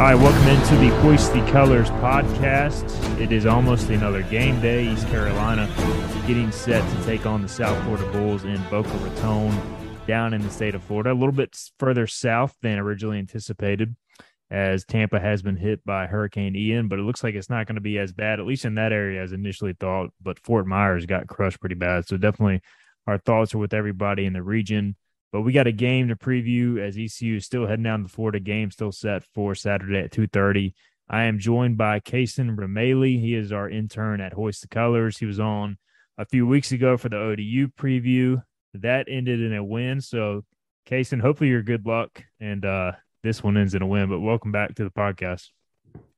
Right, welcome into the Hoist the Colors podcast. It is almost another game day. East Carolina getting set to take on the South Florida Bulls in Boca Raton down in the state of Florida, a little bit further south than originally anticipated, as Tampa has been hit by Hurricane Ian, but it looks like it's not going to be as bad, at least in that area, as initially thought. But Fort Myers got crushed pretty bad. So definitely our thoughts are with everybody in the region. But we got a game to preview as ECU is still heading down to Florida. Game still set for Saturday at 2.30. I am joined by Kason Rameli. He is our intern at Hoist the Colors. He was on a few weeks ago for the ODU preview. That ended in a win. So, Kason, hopefully you're good luck. And uh, this one ends in a win. But welcome back to the podcast.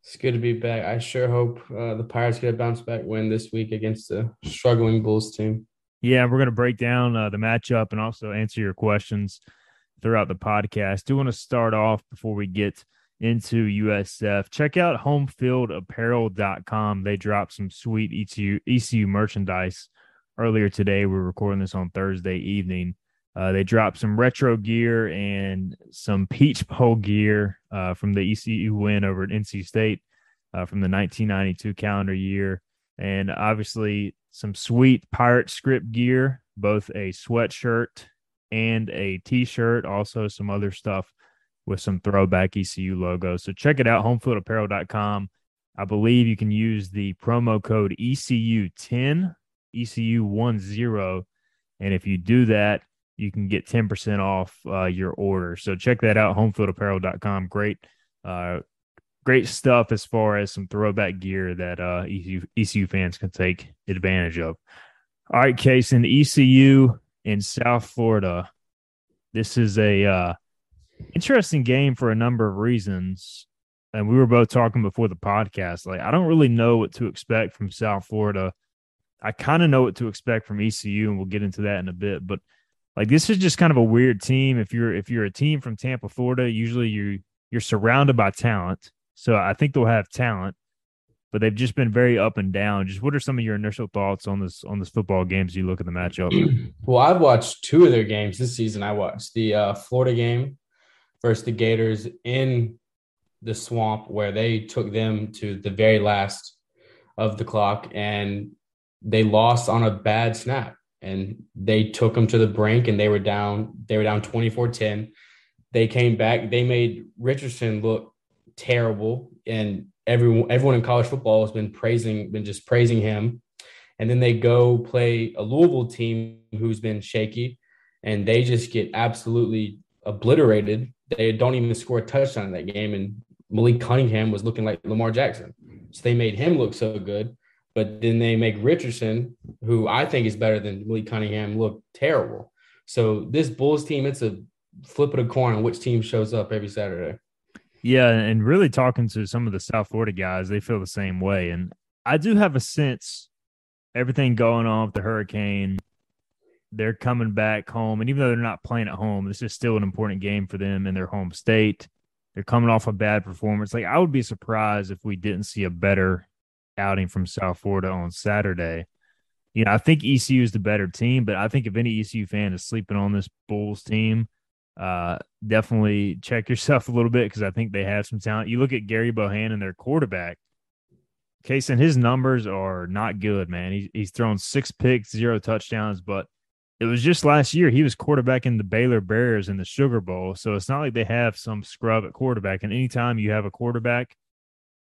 It's good to be back. I sure hope uh, the Pirates get a bounce back win this week against a struggling Bulls team. Yeah, we're going to break down uh, the matchup and also answer your questions throughout the podcast. Do want to start off before we get into USF. Check out homefieldapparel.com. They dropped some sweet ECU, ECU merchandise earlier today. We're recording this on Thursday evening. Uh, they dropped some retro gear and some Peach Bowl gear uh, from the ECU win over at NC State uh, from the 1992 calendar year. And obviously, some sweet pirate script gear, both a sweatshirt and a t-shirt, also some other stuff with some throwback ECU logos. So check it out, homefieldapparel.com. I believe you can use the promo code ECU10, ECU10. And if you do that, you can get 10% off uh, your order. So check that out, homefieldapparel.com. Great, uh, great stuff as far as some throwback gear that uh, ECU, ECU fans can take advantage of. All right, Case in ECU in South Florida. This is a uh, interesting game for a number of reasons, and we were both talking before the podcast. Like, I don't really know what to expect from South Florida. I kind of know what to expect from ECU, and we'll get into that in a bit. But like, this is just kind of a weird team. If you're if you're a team from Tampa, Florida, usually you you're surrounded by talent so I think they'll have talent, but they've just been very up and down. Just what are some of your initial thoughts on this on this football games? You look at the matchup. well, I've watched two of their games this season. I watched the uh, Florida game versus the Gators in the swamp, where they took them to the very last of the clock, and they lost on a bad snap. And they took them to the brink, and they were down. They were down 24-10. They came back. They made Richardson look terrible, and everyone everyone in college football has been praising, been just praising him. And then they go play a Louisville team who's been shaky, and they just get absolutely obliterated. They don't even score a touchdown in that game, and Malik Cunningham was looking like Lamar Jackson. So they made him look so good, but then they make Richardson, who I think is better than Malik Cunningham, look terrible. So this Bulls team, it's a flip of a coin on which team shows up every Saturday. Yeah, and really talking to some of the South Florida guys, they feel the same way. And I do have a sense everything going on with the hurricane, they're coming back home. And even though they're not playing at home, this is still an important game for them in their home state. They're coming off a bad performance. Like I would be surprised if we didn't see a better outing from South Florida on Saturday. you know, I think ECU is the better team, but I think if any ECU fan is sleeping on this Bulls team, uh, definitely check yourself a little bit because I think they have some talent. You look at Gary Bohanon, their quarterback. Kaysen, his numbers are not good, man. He's he's thrown six picks, zero touchdowns, but it was just last year he was quarterbacking the Baylor Bears in the Sugar Bowl. So it's not like they have some scrub at quarterback. And anytime you have a quarterback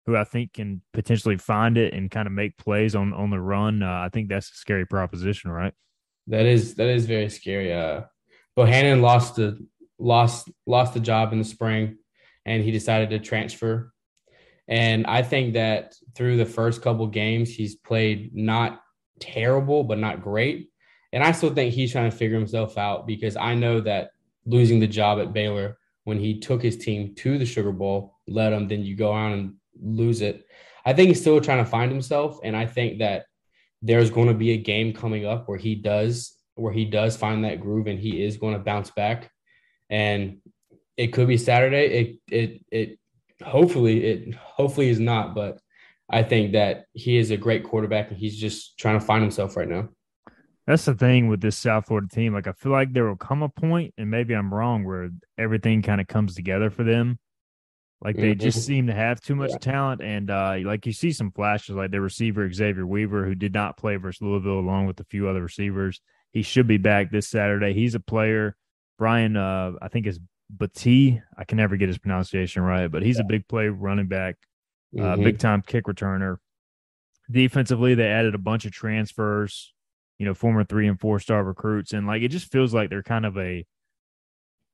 who I think can potentially find it and kind of make plays on on the run, uh, I think that's a scary proposition, right? That is that is very scary. Uh, Bohanon lost the lost lost the job in the spring, and he decided to transfer. And I think that through the first couple games, he's played not terrible, but not great. And I still think he's trying to figure himself out because I know that losing the job at Baylor when he took his team to the Sugar Bowl, let him, then you go on and lose it. I think he's still trying to find himself. And I think that there's going to be a game coming up where he does where he does find that groove and he is going to bounce back. And it could be Saturday. It it it hopefully it hopefully is not, but I think that he is a great quarterback and he's just trying to find himself right now. That's the thing with this South Florida team. Like I feel like there will come a point, and maybe I'm wrong, where everything kind of comes together for them. Like they mm-hmm. just seem to have too much yeah. talent, and uh, like you see some flashes, like their receiver Xavier Weaver, who did not play versus Louisville, along with a few other receivers. He should be back this Saturday. He's a player. Brian, uh, I think is Battie. I can never get his pronunciation right, but he's yeah. a big play running back, uh, mm-hmm. big time kick returner. Defensively, they added a bunch of transfers you know, former three and four star recruits. And like it just feels like they're kind of a,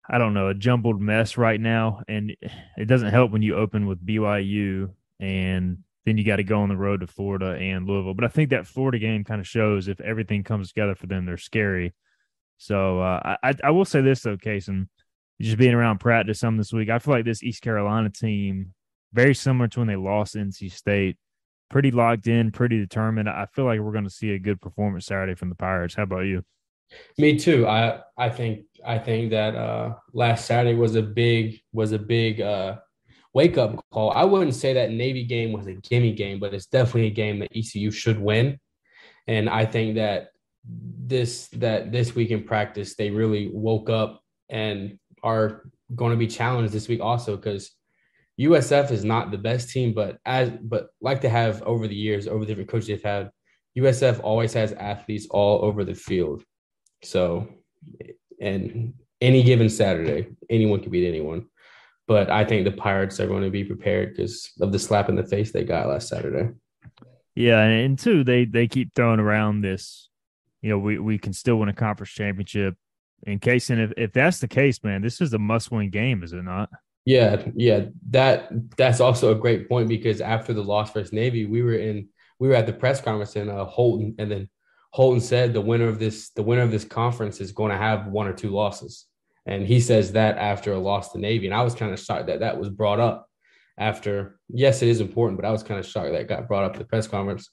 I don't know, a jumbled mess right now. And it doesn't help when you open with BYU and then you got to go on the road to Florida and Louisville. But I think that Florida game kind of shows if everything comes together for them, they're scary. So uh, I, I will say this though, Kaysen, just being around practice some this week, I feel like this East Carolina team, very similar to when they lost NC State, pretty locked in, pretty determined. I feel like we're going to see a good performance Saturday from the Pirates. How about you? Me too. I I think I think that uh, last Saturday was a big was a big uh, wake up call. I wouldn't say that Navy game was a gimme game, but it's definitely a game that ECU should win. And I think that this that this week in practice they really woke up and are going to be challenged this week also because USF is not the best team, but as but like to have over the years, over the different coaches they've had, USF always has athletes all over the field. So, and any given Saturday, anyone can beat anyone. But I think the Pirates are going to be prepared because of the slap in the face they got last Saturday. Yeah, and two, they they keep throwing around this. You know, we we can still win a conference championship. In case, and if, if that's the case, man, this is a must win game, is it not? Yeah, yeah. That that's also a great point because after the loss versus Navy, we were in we were at the press conference in uh, Holton, and then Holton said the winner of this the winner of this conference is going to have one or two losses, and he says that after a loss to Navy, and I was kind of shocked that that was brought up after. Yes, it is important, but I was kind of shocked that got brought up at the press conference.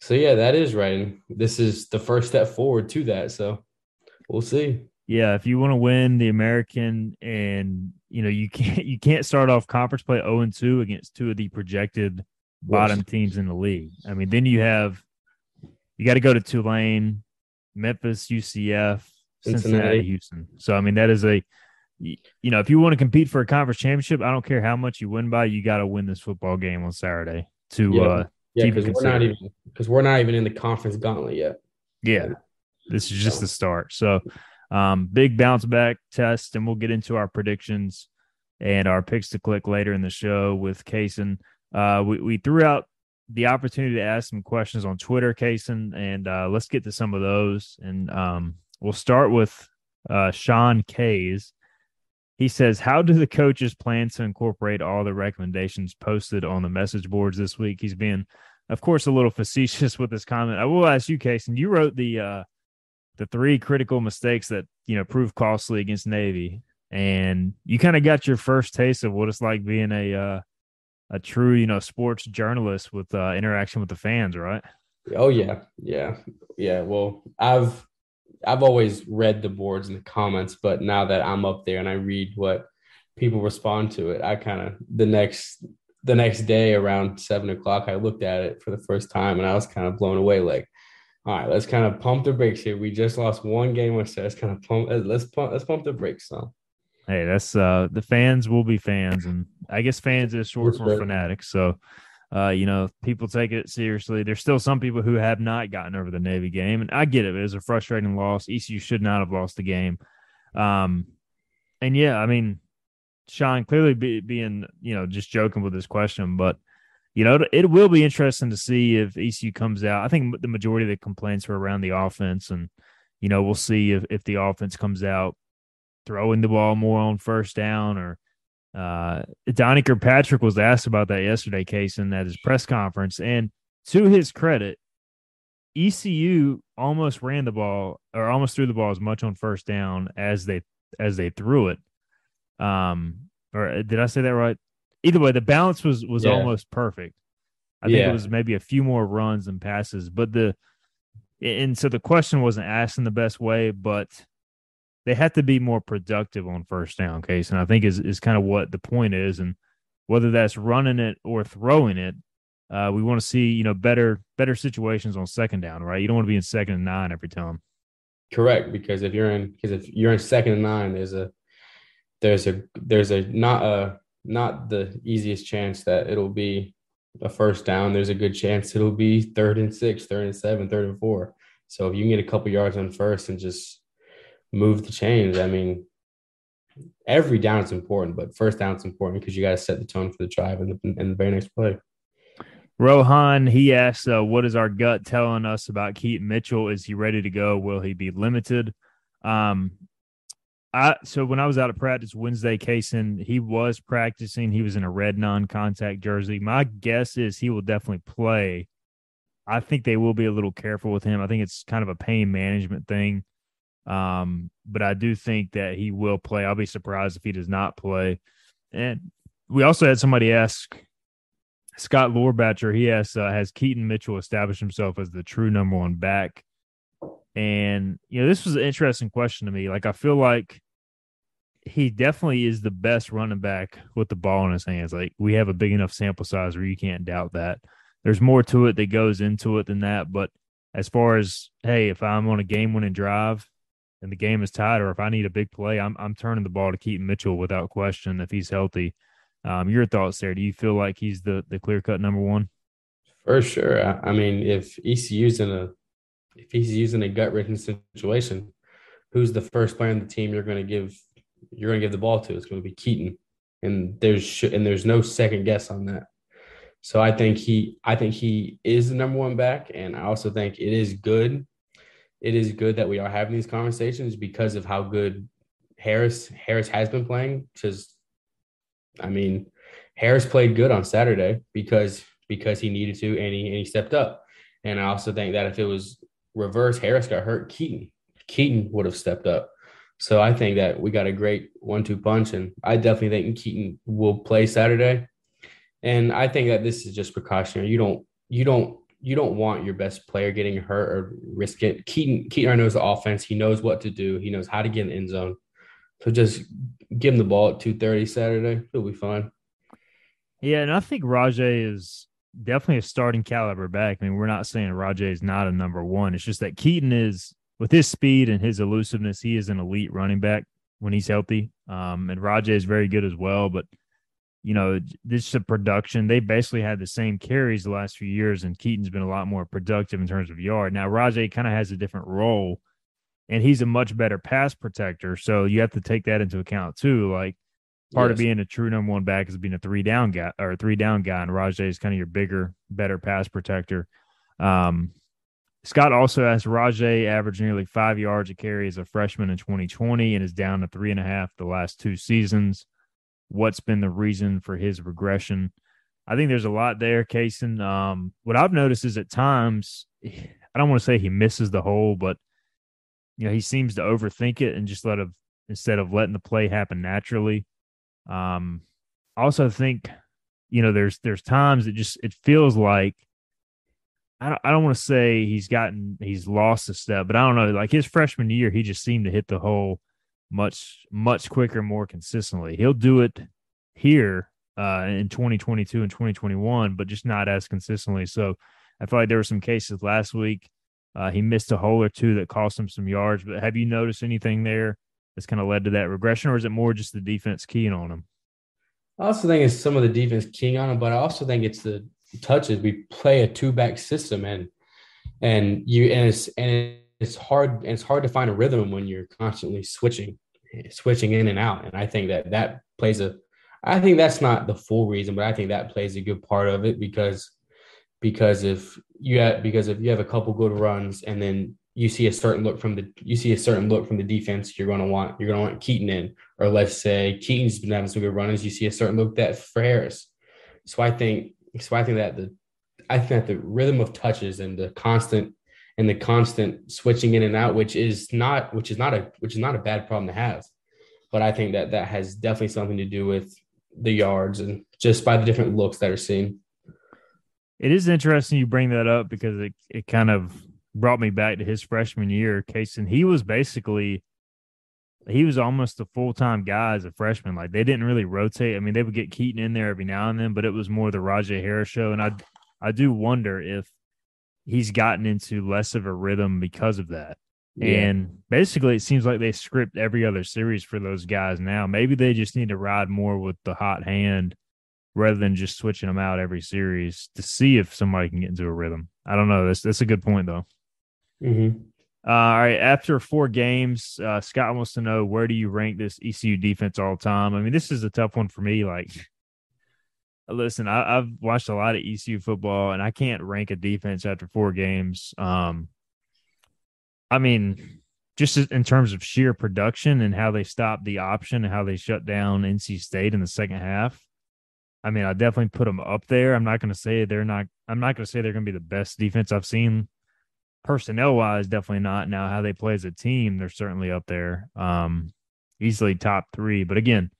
So yeah, that is right, and this is the first step forward to that. So we'll see yeah, if you want to win the American and you know you can't you can't start off conference play 0 and 2 against two of the projected bottom teams in the league. I mean, then you have you got to go to Tulane, Memphis, UCF, Cincinnati, Cincinnati, Houston. So I mean that is a you know, if you want to compete for a conference championship, I don't care how much you win by, you got to win this football game on Saturday to uh yeah, because we're not even because we're not even in the conference gauntlet yet. Yeah, this is just so. the start. So um, big bounce back test, and we'll get into our predictions and our picks to click later in the show with Kaysen. Uh, we, we threw out the opportunity to ask some questions on Twitter, Kaysen, and uh, let's get to some of those. And um, we'll start with uh, Sean Kays. He says, How do the coaches plan to incorporate all the recommendations posted on the message boards this week? He's being, of course, a little facetious with this comment. I will ask you, Kaysen, you wrote the uh, the three critical mistakes that you know proved costly against Navy, and you kind of got your first taste of what it's like being a uh, a true you know sports journalist with uh, interaction with the fans, right? Oh yeah, yeah, yeah. Well, I've I've always read the boards and the comments, but now that I'm up there and I read what people respond to it, I kind of the next the next day around seven o'clock, I looked at it for the first time and I was kind of blown away. Like, All right, let's kind of pump the brakes here. We just lost one game with Let's kind of pump. Let's pump. Let's pump the brakes. So. Hey, that's uh the fans will be fans, and I guess fans is short for fanatics. So, uh, you know, people take it seriously. There's still some people who have not gotten over the Navy game, and I get it. It was a frustrating loss. ECU should not have lost the game. Um, and yeah, I mean, Sean clearly be, being you know just joking with this question, but you know it will be interesting to see if ECU comes out. I think the majority of the complaints were around the offense, and you know we'll see if if the offense comes out throwing the ball more on first down or uh Donnie Kirkpatrick was asked about that yesterday, Case, Kason, at his press conference. And to his credit, ECU almost ran the ball or almost threw the ball as much on first down as they as they threw it. Um, or uh, did I say that right? Either way, the balance was was yeah. almost perfect. I think yeah. it was maybe a few more runs and passes, but the and so the question wasn't asked in the best way, but they have to be more productive on first down case, and I think is is kind of what the point is, and whether that's running it or throwing it, uh, we want to see you know better better situations on second down, right? You don't want to be in second and nine every time. Correct, because if you're in because if you're in second and nine, there's a there's a there's a not a not the easiest chance that it'll be a first down. There's a good chance it'll be third and six, third and seven, third and four. So if you can get a couple yards on first and just move the chains, I mean, every down is important, but first down is important because you got to set the tone for the drive and the, and the very next play. Rohan, he asks, uh, "What is our gut telling us about Keaton Mitchell? Is he ready to go? Will he be limited?" Um, I so when I was out of practice Wednesday, Kaysen, he was practicing. He was in a red non-contact jersey. My guess is he will definitely play. I think they will be a little careful with him. I think it's kind of a pain management thing. Um, but I do think that he will play. I'll be surprised if he does not play. And we also had somebody ask Scott Lorbatcher. He asked, uh, "Has Keaton Mitchell established himself as the true number one back?" And, you know, this was an interesting question to me. Like, I feel like he definitely is the best running back with the ball in his hands. Like, we have a big enough sample size where you can't doubt that. There's more to it that goes into it than that. But as far as, hey, if I'm on a game winning drive and the game is tied, or if I need a big play, I'm, I'm turning the ball to Keaton Mitchell without question if he's healthy. Um, your thoughts there? Do you feel like he's the, the clear cut number one? For sure. I mean, if ECU's in a if he's using a gut wrenching situation, who's the first player on the team you're going to give you're going to give the ball to? It's going to be Keaton, and there's and there's no second guess on that. So I think he I think he is the number one back, and I also think it is good. It is good that we are having these conversations because of how good Harris Harris has been playing. Because I mean, Harris played good on Saturday because because he needed to and he and he stepped up. And I also think that if it was reverse Harris got hurt, Keaton Keaton would have stepped up. So I think that we got a great one-two punch, and I definitely think Keaton will play Saturday. And I think that this is just precautionary. You don't you don't you don't want your best player getting hurt or risk it. Keaton Keaton knows the offense. He knows what to do. He knows how to get in the end zone. So just give him the ball at two thirty Saturday. He'll be fine. Yeah, and I think Rahjai is definitely a starting caliber back. I mean, we're not saying Rahjai is not a number one. It's just that Keaton is with his speed and his elusiveness, he is an elite running back when he's healthy. Um, and Rahjai is very good as well. But you know, this is a production. They basically had the same carries the last few years, and Keaton's been a lot more productive in terms of yard. Now Rahjai kind of has a different role, and he's a much better pass protector. So you have to take that into account too. Like Part yes. of being a true number one back is being a three down guy or a three down guy, and Rahjai is kind of your bigger, better pass protector. Um, Scott also asked Rahjai averaged nearly five yards a carry as a freshman in 2020 and is down to three and a half the last two seasons. What's been the reason for his regression? I think there's a lot there, Kason. Um, what I've noticed is at times, I don't want to say he misses the hole, but you know, he seems to overthink it and just let of instead of letting the play happen naturally. Um, also think, you know, there's there's times it just it feels like I don't, I don't want to say he's gotten he's lost a step, but I don't know. Like his freshman year, he just seemed to hit the hole much much quicker, more consistently. He'll do it here uh, in 2022 and 2021, but just not as consistently. So I feel like there were some cases last week Uh, he missed a hole or two that cost him some yards. But have you noticed anything there that's kind of led to that regression, or is it more just the defense keying on him? I also think it's some of the defense keying on him, but I also think it's the touches. We play a two back system, and and you and it's and it's hard and it's hard to find a rhythm when you're constantly switching, switching in and out. And I think that that plays a. I think that's not the full reason, but I think that plays a good part of it because because if you have because if you have a couple good runs and then you see a certain look from the you see a certain look from the defense, you're gonna want you're gonna want Keaton in, or let's say Keaton's been having some good runs, you see a certain look that for Harris. So I think so I think that the I think that the rhythm of touches and the constant and the constant switching in and out, which is not which is not a which is not a bad problem to have, but I think that that has definitely something to do with the yards and just by the different looks that are seen. It is interesting you bring that up because it, it kind of brought me back to his freshman year, Kason. He was basically he was almost a full time guy as a freshman. Like they didn't really rotate. I mean, they would get Keaton in there every now and then, but it was more the Rahjai Harris show. And I I do wonder if he's gotten into less of a rhythm because of that. Yeah. And basically, it seems like they script every other series for those guys now. Maybe they just need to ride more with the hot hand rather than just switching them out every series to see if somebody can get into a rhythm. I don't know. That's that's a good point though. Mm-hmm. Uh, all right, after four games, uh, Scott wants to know where do you rank this ECU defense all time? I mean, this is a tough one for me. Like, listen, I, have watched a lot of ECU football, and I can't rank a defense after four games. Um, I mean, just in terms of sheer production and how they stopped the option and how they shut down NC State in the second half. I mean, I definitely put them up there. I'm not going to say they're not. I'm not going to say they're going to be the best defense I've seen. Personnel wise, definitely not. Now, how they play as a team, they're certainly up there, um, easily top three. But again,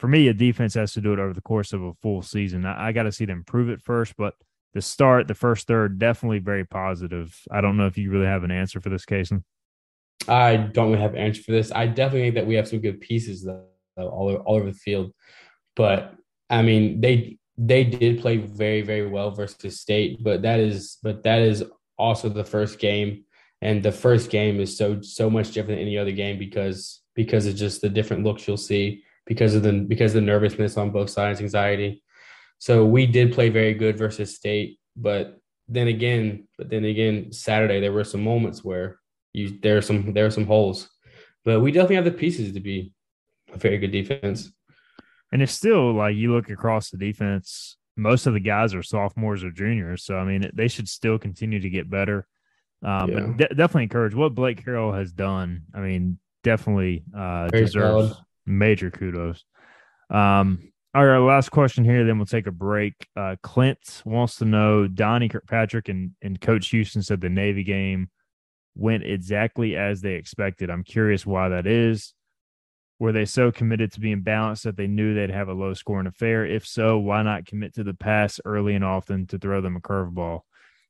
for me, a defense has to do it over the course of a full season. I, I got to see them prove it first, but the start, the first third, definitely very positive. I don't know if you really have an answer for this, Kason. I don't really have an answer for this. I definitely think that we have some good pieces though, all over, all over the field, but I mean, they they did play very very well versus State, but that is but that is also the first game, and the first game is so so much different than any other game because because it's just the different looks you'll see because of the because of the nervousness on both sides, anxiety. So we did play very good versus State, but then again, but then again, Saturday there were some moments where you there are some there are some holes, but we definitely have the pieces to be a very good defense. And it's still like you look across the defense, most of the guys are sophomores or juniors. So, I mean, they should still continue to get better. Um, yeah. But de- definitely encourage what Blake Harrell has done. I mean, definitely uh, deserves solid. Major kudos. Um, all right, last question here, then we'll take a break. Uh, Clint wants to know Donnie Kirkpatrick and, and Coach Houston said the Navy game went exactly as they expected. I'm curious why that is. Were they so committed to being balanced that they knew they'd have a low scoring affair? If so, why not commit to the pass early and often to throw them a curveball?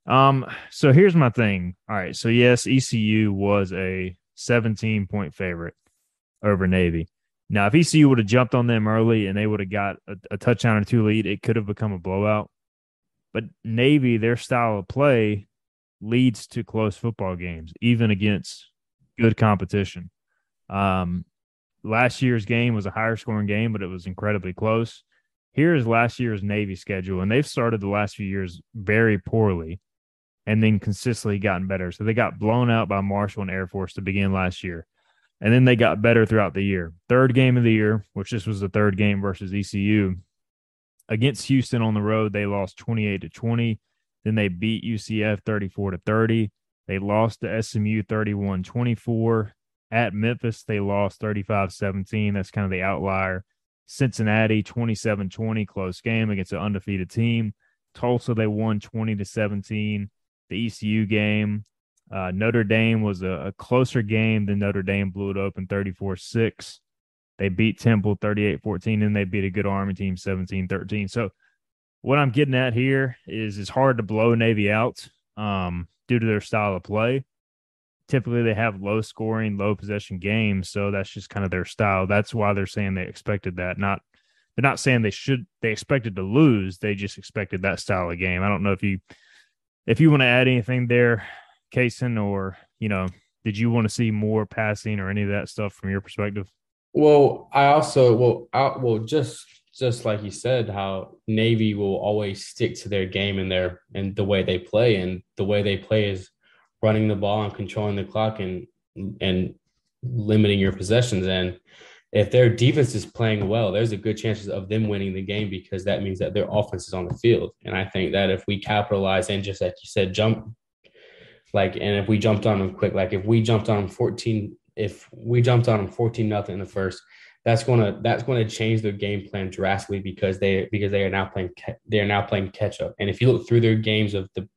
Um, so here's my thing. All right. So yes, ECU was a 17 point favorite over Navy. Now, if ECU would have jumped on them early and they would have got a, a touchdown or two lead, it could have become a blowout. But Navy, their style of play leads to close football games, even against good competition. Um, last year's game was a higher scoring game, but it was incredibly close. Here's last year's Navy schedule, and they've started the last few years very poorly and then consistently gotten better. So they got blown out by Marshall and Air Force to begin last year. And then they got better throughout the year. Third game of the year, which this was the third game versus ECU. Against Houston on the road, they lost 28 to 20. Then they beat UCF 34 to 30. They lost to SMU 31 24. At Memphis, they lost 35 17. That's kind of the outlier. Cincinnati, 27 20, close game against an undefeated team. Tulsa, they won 20 to 17. The ECU game, uh, Notre Dame was a, a, closer game than Notre Dame blew it open 34 6. They beat Temple 38 14, and they beat a good Army team 17 13. So, what I'm getting at here is it's hard to blow Navy out um, due to their style of play typically they have low scoring, low possession games, so that's just kind of their style. That's why they're saying they expected that. Not they're not saying they should they expected to lose. They just expected that style of game. I don't know if you if you want to add anything there, Kaysen, or you know, did you want to see more passing or any of that stuff from your perspective? Well, I also well, I, well, just just like you said, how Navy will always stick to their game and their and the way they play, and the way they play is running the ball and controlling the clock and and limiting your possessions. And if their defense is playing well, there's a good chances of them winning the game because that means that their offense is on the field. And I think that if we capitalize and just like you said, jump like and if we jumped on them quick, like if we jumped on them 14, if we jumped on them 14 nothing in the first, that's gonna that's gonna change their game plan drastically because they because they are now playing they are now playing catch up. And if you look through their games of the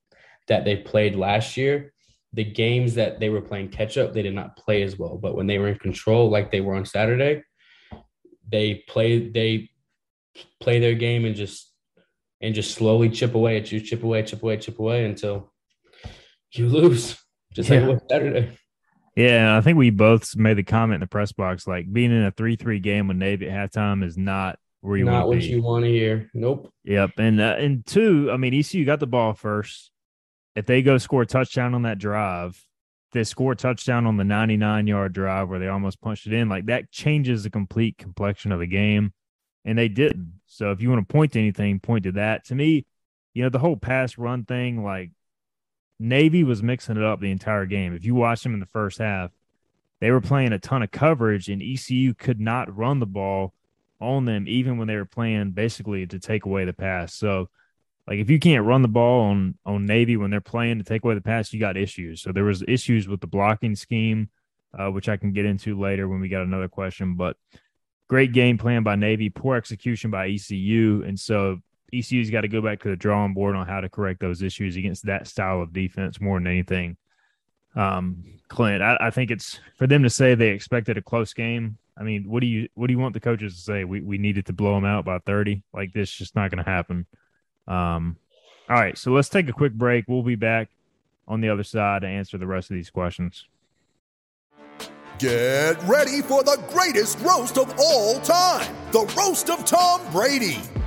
that they played last year, the games that they were playing catch up, they did not play as well. But when they were in control, like they were on Saturday, they play they play their game and just and just slowly chip away at you, chip away, chip away, chip away until you lose. Just yeah. like Saturday. Yeah, I think we both made the comment in the press box like being in a three-three game with Navy at halftime is not where you not what be. you want to hear. Nope. Yep, and uh, and two, I mean ECU got the ball first if they go score a touchdown on that drive, they score a touchdown on the 99 yard drive where they almost punched it in, like that changes the complete complexion of the game. And they didn't. So if you want to point to anything, point to that. To me, you know, the whole pass run thing, like Navy was mixing it up the entire game. If you watch them in the first half, they were playing a ton of coverage, and ECU could not run the ball on them, even when they were playing basically to take away the pass. So, like if you can't run the ball on on Navy when they're playing to take away the pass, you got issues. So there was issues with the blocking scheme, uh, which I can get into later when we got another question. But great game plan by Navy, poor execution by ECU, and so ECU's got to go back to the drawing board on how to correct those issues against that style of defense more than anything. Um, Clint, I, I think it's for them to say they expected a close game. I mean, what do you what do you want the coaches to say? We we needed to blow them out by thirty. Like this, just not going to happen. Um, all right, so let's take a quick break. We'll be back on the other side to answer the rest of these questions. Get ready for the greatest roast of all time the Roast of Tom Brady,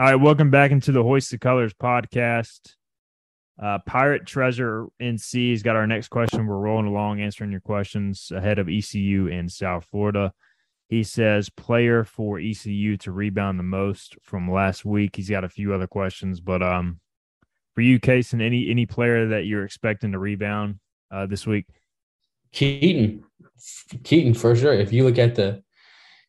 All right, welcome back into the Hoist the Colors podcast. Uh, Pirate Treasure NC has got our next question. We're rolling along answering your questions ahead of ECU in South Florida. He says player for ECU to rebound the most from last week. He's got a few other questions, but um, for you, Kaysen, any any player that you're expecting to rebound uh, this week? Keaton, Keaton for sure. If you look at the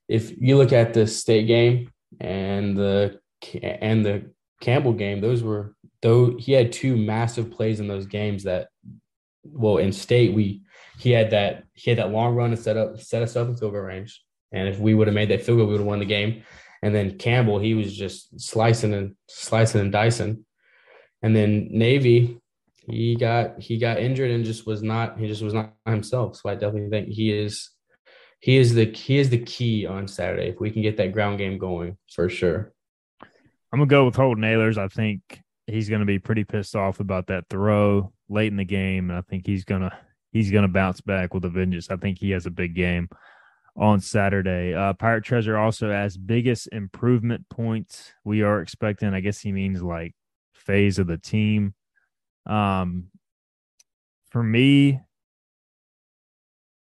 if you look at the state game and the and the Campbell game, those were though he had two massive plays in those games that well in state we he had that he had that long run to set up set us up in field goal range. And if we would have made that field goal, we would have won the game. And then Campbell, he was just slicing and slicing and dicing. And then Navy, he got he got injured and just was not he just was not himself. So I definitely think he is he is the he is the key on Saturday. If we can get that ground game going for sure. I'm gonna go with Holton Ahlers. I think he's gonna be pretty pissed off about that throw late in the game, and I think he's gonna he's gonna bounce back with a vengeance. I think he has a big game on Saturday. Uh, Pirate Treasure also has biggest improvement points we are expecting. I guess he means like phase of the team. Um, for me,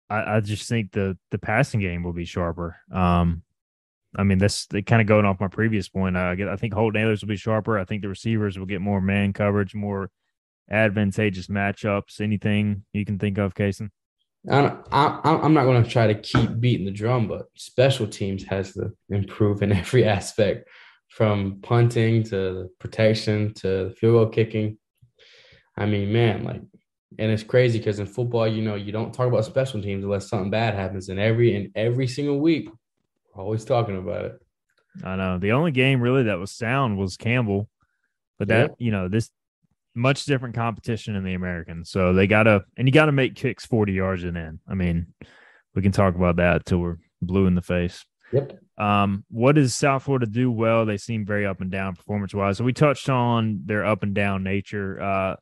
I, I just think the the passing game will be sharper. Um, I mean, that's kind of going off my previous point. I I think Holton Ahlers will be sharper. I think the receivers will get more man coverage, more advantageous matchups. Anything you can think of, Kaysen? I I'm not going to try to keep beating the drum, but special teams has to improve in every aspect, from punting to protection to field goal kicking. I mean, man, like, and it's crazy because in football, you know, you don't talk about special teams unless something bad happens. And every and every single week, always talking about it. I know the only game really that was sound was Campbell, but that yeah. you know this much different competition in the American. So they gotta and you gotta make kicks 40 yards and in. I mean, we can talk about that till we're blue in the face. Yep. Um, what does South Florida do well? They seem very up and down performance wise. So we touched on their up and down nature. Uh,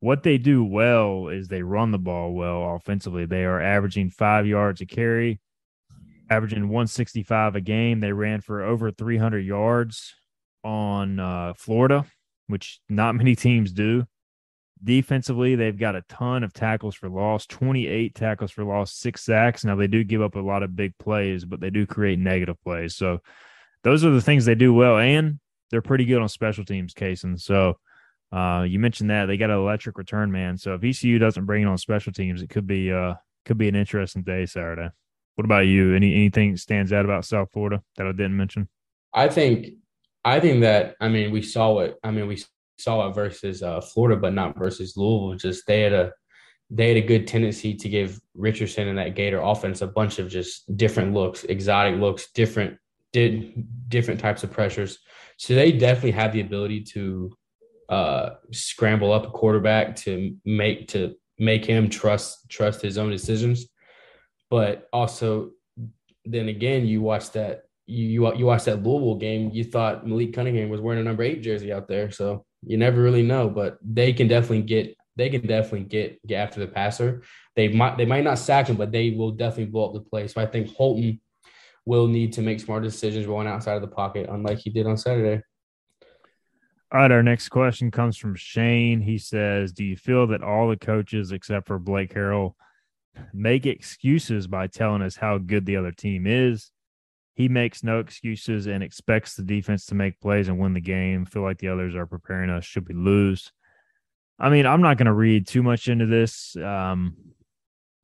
what they do well is they run the ball well offensively. They are averaging five yards a carry, averaging 165 a game. They ran for over 300 yards on uh, Florida which not many teams do. Defensively, they've got a ton of tackles for loss, 28 tackles for loss, six sacks. Now, they do give up a lot of big plays, but they do create negative plays. So, those are the things they do well. And they're pretty good on special teams, Kason. So, uh, you mentioned that they got an electric return man. So, if ECU doesn't bring it on special teams, it could be uh, could be an interesting day Saturday. What about you? Any anything stands out about South Florida that I didn't mention? I think I think that I mean we saw it. I mean we saw it versus uh, Florida, but not versus Louisville. Just they had a they had a good tendency to give Richardson and that Gator offense a bunch of just different looks, exotic looks, different did different types of pressures. So they definitely have the ability to uh, scramble up a quarterback to make to make him trust trust his own decisions. But also, then again, you watch that you you watched that Louisville game, you thought Malik Cunningham was wearing a number eight jersey out there. So you never really know, but they can definitely get they can definitely get get after the passer. They might they might not sack him, but they will definitely blow up the play. So I think Holton will need to make smart decisions going outside of the pocket, unlike he did on Saturday. All right, our next question comes from Shane. He says, "Do you feel that all the coaches except for Blake Harrell make excuses by telling us how good the other team is?" he makes no excuses and expects the defense to make plays and win the game. Feel like the others are preparing us should we lose. I mean, I'm not going to read too much into this. Um,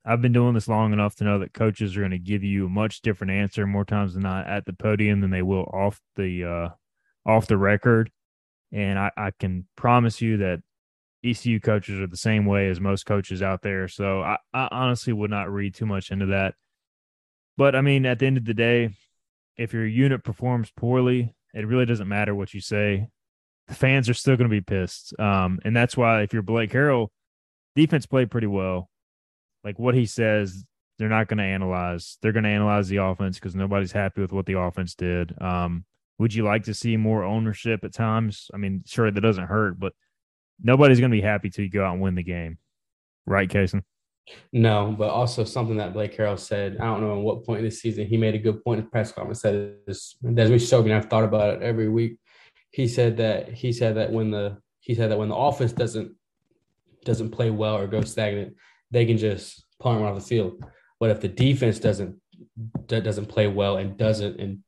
I've been doing this long enough to know that coaches are going to give you a much different answer more times than not at the podium than they will off the uh, off the record. And I, I can promise you that ECU coaches are the same way as most coaches out there. So I, I honestly would not read too much into that. But I mean, at the end of the day, if your unit performs poorly, it really doesn't matter what you say. The fans are still going to be pissed. Um, and that's why if you're Blake Harrell, defense played pretty well. Like what he says, they're not going to analyze. They're going to analyze the offense because nobody's happy with what the offense did. Um, would you like to see more ownership at times? I mean, sure, that doesn't hurt, but nobody's going to be happy till you go out and win the game. Right, Kason? No, but also something that Blake Harrell said. I don't know at what point in the season he made a good point in press conference. Said this. Desmond Shogun. I've thought about it every week. He said that he said that when the he said that when the offense doesn't doesn't play well or go stagnant, they can just punt off the field. But if the defense doesn't doesn't play well and doesn't and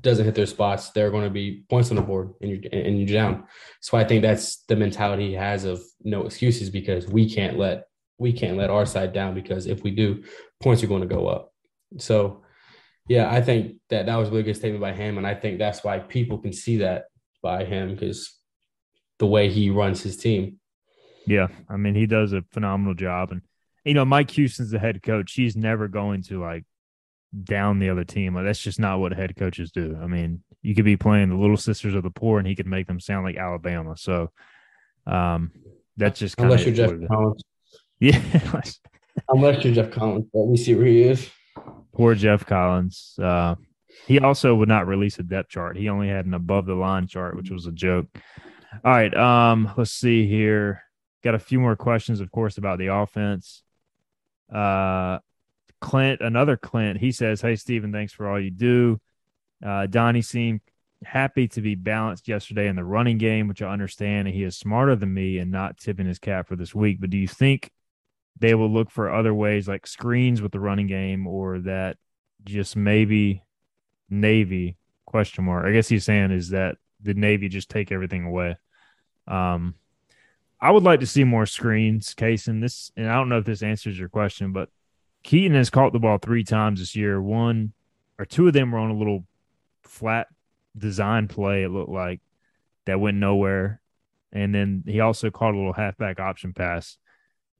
doesn't hit their spots, there are going to be points on the board and you're and you're down. So I think that's the mentality he has of no excuses because we can't let we can't let our side down because if we do, points are going to go up. So, yeah, I think that that was a really good statement by him, and I think that's why people can see that by him because the way he runs his team. Yeah, I mean he does a phenomenal job, and you know Mike Houston's the head coach. He's never going to like down the other team. Like that's just not what head coaches do. I mean, you could be playing the Little Sisters of the Poor, and he could make them sound like Alabama. So, um, that's just unless you're Geoff Collins. Yeah. Unless you're Geoff Collins, let me see where he is. Poor Geoff Collins. Uh, he also would not release a depth chart. He only had an above the line chart, which was a joke. All right. Um, let's see here. Got a few more questions, of course, about the offense. Uh, Clint, another Clint, he says, Hey, Stephen, thanks for all you do. Uh, Donnie seemed happy to be balanced yesterday in the running game, which I understand. And he is smarter than me and not tipping his cap for this week. But do you think they will look for other ways like screens with the running game or that just maybe Navy question mark. I guess he's saying is that the Navy just take everything away. Um, I would like to see more screens, case in this, and I don't know if this answers your question, but Keaton has caught the ball three times this year. One or two of them were on a little flat design play, it looked like, that went nowhere. And then he also caught a little halfback option pass.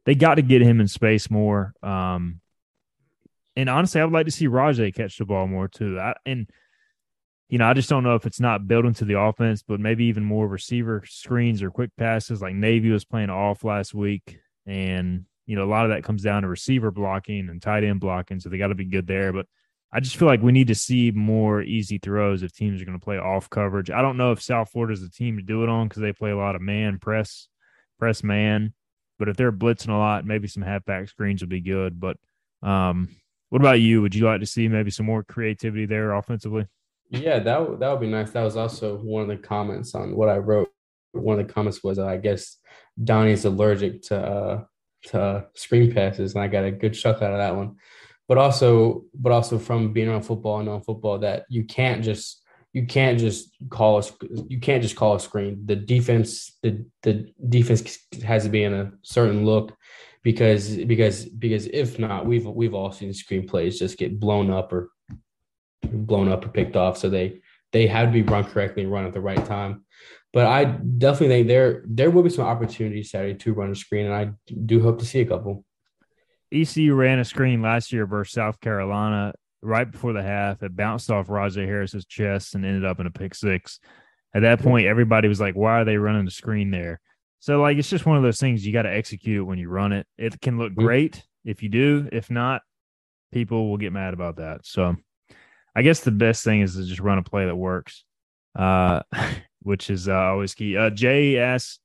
They got to get him in space more. Um, and honestly, I would like to see Rahjai catch the ball more too. I, and you know, I just don't know if it's not built into the offense, but maybe even more receiver screens or quick passes. Like Navy was playing off last week, and you know, a lot of that comes down to receiver blocking and tight end blocking, so they got to be good there. But I just feel like we need to see more easy throws if teams are going to play off coverage. I don't know if South Florida is the team to do it on because they play a lot of man press, press man. But if they're blitzing a lot, maybe some halfback screens would be good. But um, what about you? Would you like to see maybe some more creativity there offensively? Yeah, that that would be nice. That was also one of the comments on what I wrote. One of the comments was, uh, I guess Donnie's allergic to uh, to screen passes, and I got a good chuck out of that one but also but also from being on football and on football that you can't just you can't just call a you can't just call a screen. The defense the the defense has to be in a certain look because because because if not, we've we've all seen screen plays just get blown up or blown up or picked off. So they they have to be run correctly and run at the right time. But I definitely think there there will be some opportunities Saturday to run a screen, and I do hope to see a couple. ECU ran a screen last year versus South Carolina right before the half. It bounced off Rahjai Harris's chest and ended up in a pick six. At that point, everybody was like, "Why are they running the screen there?" So, like, it's just one of those things you got to execute when you run it. It can look mm-hmm. great if you do. If not, people will get mad about that. So, I guess the best thing is to just run a play that works, uh, which is uh, always key. Uh, Jay asks,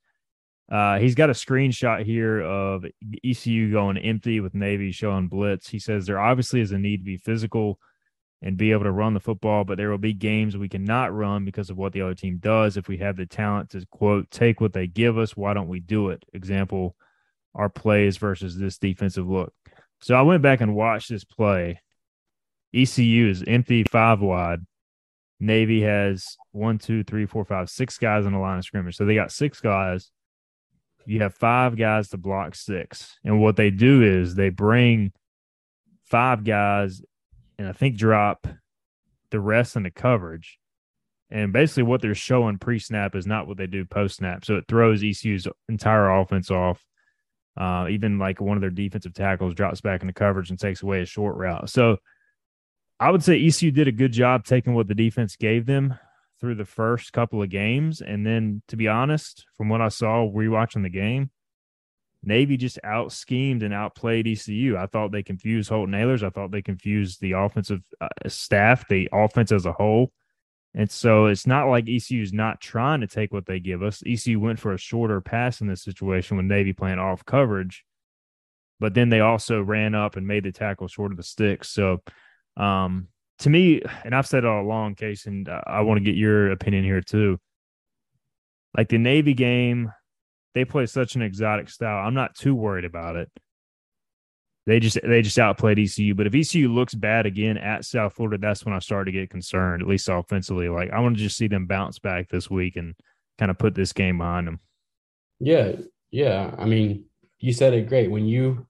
uh, he's got a screenshot here of ECU going empty with Navy showing blitz. He says there obviously is a need to be physical and be able to run the football, but there will be games we cannot run because of what the other team does. If we have the talent to quote take what they give us, why don't we do it? Example, our plays versus this defensive look. So I went back and watched this play. ECU is empty five wide. Navy has one, two, three, four, five, six guys on the line of scrimmage. So they got six guys you have five guys to block six. And what they do is they bring five guys and I think drop the rest in the coverage. And basically, what they're showing pre snap is not what they do post snap. So it throws ECU's entire offense off. Uh, even like one of their defensive tackles drops back into coverage and takes away a short route. So I would say ECU did a good job taking what the defense gave them through the first couple of games. And then, to be honest, from what I saw rewatching the game, Navy just out schemed and outplayed ECU. I thought they confused Holton Ahlers. I thought they confused the offensive uh, staff, the offense as a whole. And so it's not like ECU is not trying to take what they give us. ECU went for a shorter pass in this situation when Navy playing off coverage, but then they also ran up and made the tackle short of the sticks. So um, to me, and I've said it all along, Case, and I want to get your opinion here too. Like the Navy game, they play such an exotic style. I'm not too worried about it. They just they just outplayed ECU. But if ECU looks bad again at South Florida, that's when I start to get concerned, at least offensively. Like I want to just see them bounce back this week and kind of put this game behind them. Yeah, yeah. I mean, you said it great. When you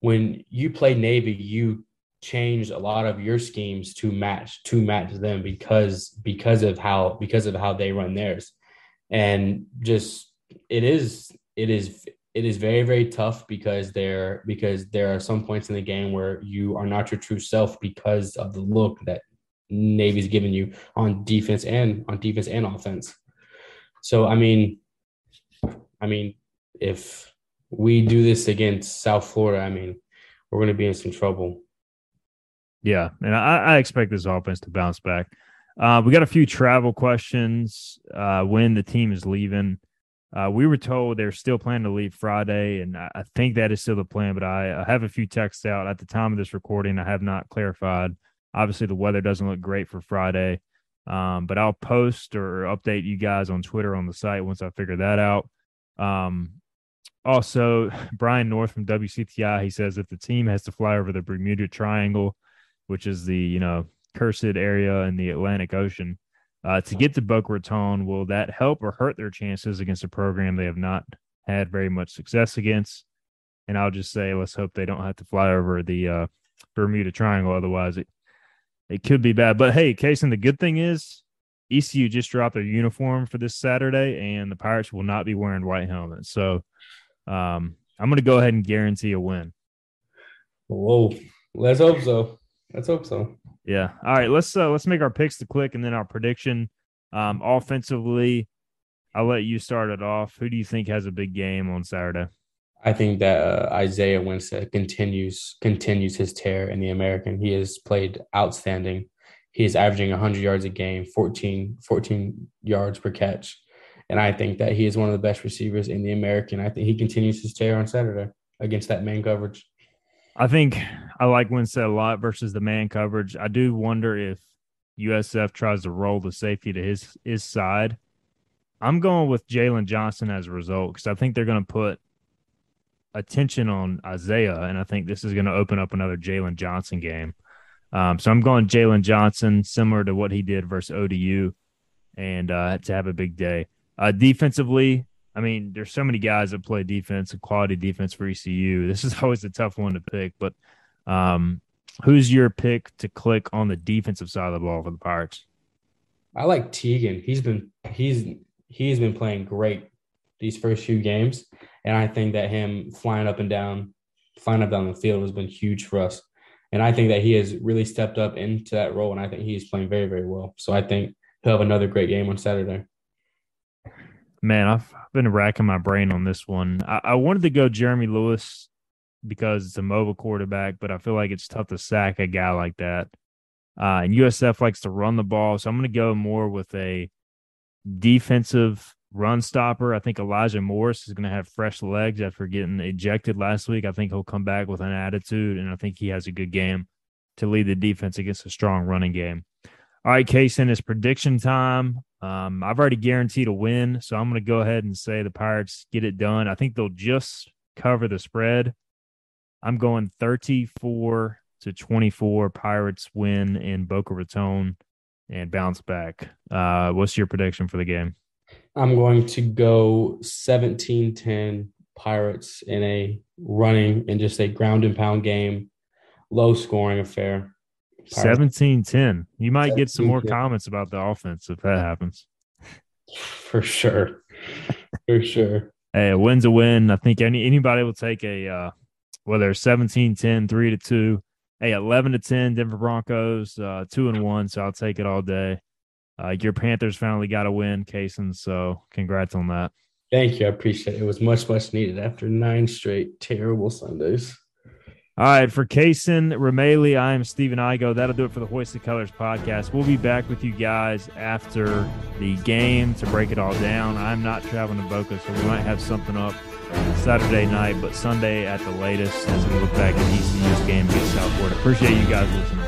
when you play Navy, you changed a lot of your schemes to match to match them because because of how because of how they run theirs. And just it is it is it is very very tough because there because there are some points in the game where you are not your true self because of the look that navy's given you on defense and on defense and offense. So i mean i mean if we do this against south florida i mean we're going to be in some trouble yeah, and I, I expect this offense to bounce back. Uh, we got a few travel questions. Uh, when the team is leaving, uh, we were told they're still planning to leave Friday, and I, I think that is still the plan. But I, I, have a few texts out at the time of this recording. I have not clarified. Obviously, the weather doesn't look great for Friday, um, but I'll post or update you guys on Twitter on the site once I figure that out. Um, also, Brian North from WCTI he says if the team has to fly over the Bermuda Triangle which is the you know cursed area in the Atlantic Ocean, uh, to get to Boca Raton. Will that help or hurt their chances against a program they have not had very much success against? and I'll just say let's hope they don't have to fly over the uh, Bermuda Triangle. Otherwise, it it could be bad. But hey, Kason, the good thing is ECU just dropped their uniform for this Saturday, and the Pirates will not be wearing white helmets. So um, I'm going to go ahead and guarantee a win. Whoa, let's hope so. Let's hope so. Yeah. All right. Let's uh, let's make our picks to click, and then our prediction. Um, offensively, I'll let you start it off. Who do you think has a big game on Saturday? I think that uh, Isaiah Winstead continues continues his tear in the American. He has played outstanding. He is averaging 100 yards a game, 14, 14 yards per catch. And I think that he is one of the best receivers in the American. I think he continues his tear on Saturday against that man coverage. I think I like Winstead a lot versus the man coverage. I do wonder if USF tries to roll the safety to his his side. I'm going with Jalen Johnson as a result because I think they're going to put attention on Isaiah, and I think this is going to open up another Jalen Johnson game. Um, so I'm going Jalen Johnson, similar to what he did versus ODU, and uh, to have a big day. Uh, defensively, I mean, there's so many guys that play defense and quality defense for ECU. This is always a tough one to pick, but um, who's your pick to click on the defensive side of the ball for the Pirates? I like Teagan. He's been he's he's been playing great these first few games, and I think that him flying up and down, flying up down the field has been huge for us. And I think that he has really stepped up into that role, and I think he's playing very, very well. So I think he'll have another great game on Saturday. Man, I've been racking my brain on this one. I, I wanted to go Jeremy Lewis because it's a mobile quarterback, but I feel like it's tough to sack a guy like that. Uh, and USF likes to run the ball, so I'm going to go more with a defensive run stopper. I think Elijah Morris is going to have fresh legs after getting ejected last week. I think he'll come back with an attitude, and I think he has a good game to lead the defense against a strong running game. All right, Kason, it's prediction time. Um, I've already guaranteed a win, so I'm going to go ahead and say the Pirates get it done. I think they'll just cover the spread. I'm going 34 to 24. Pirates win in Boca Raton and bounce back. Uh, what's your prediction for the game? I'm going to go 17 10 Pirates in a running and just a ground and pound game, low scoring affair. 17 10. You might get some more comments about the offense if that happens. For sure. For sure. Hey, a win's a win. I think any anybody will take a uh whether 17 10, 3 to 2, hey, 11 to 10, Denver Broncos, uh, 2 and 1. So I'll take it all day. Uh, your Panthers finally got a win, Kason. So congrats on that. Thank you. I appreciate it. It was much, much needed after nine straight terrible Sundays. All right, for Kason Rameli, I am Stephen Igo. That'll do it for the Hoist Colors podcast. We'll be back with you guys after the game to break it all down. I'm not traveling to Boca, so we might have something up Saturday night, but Sunday at the latest as we look back at ECU's game against South Florida. Appreciate you guys listening.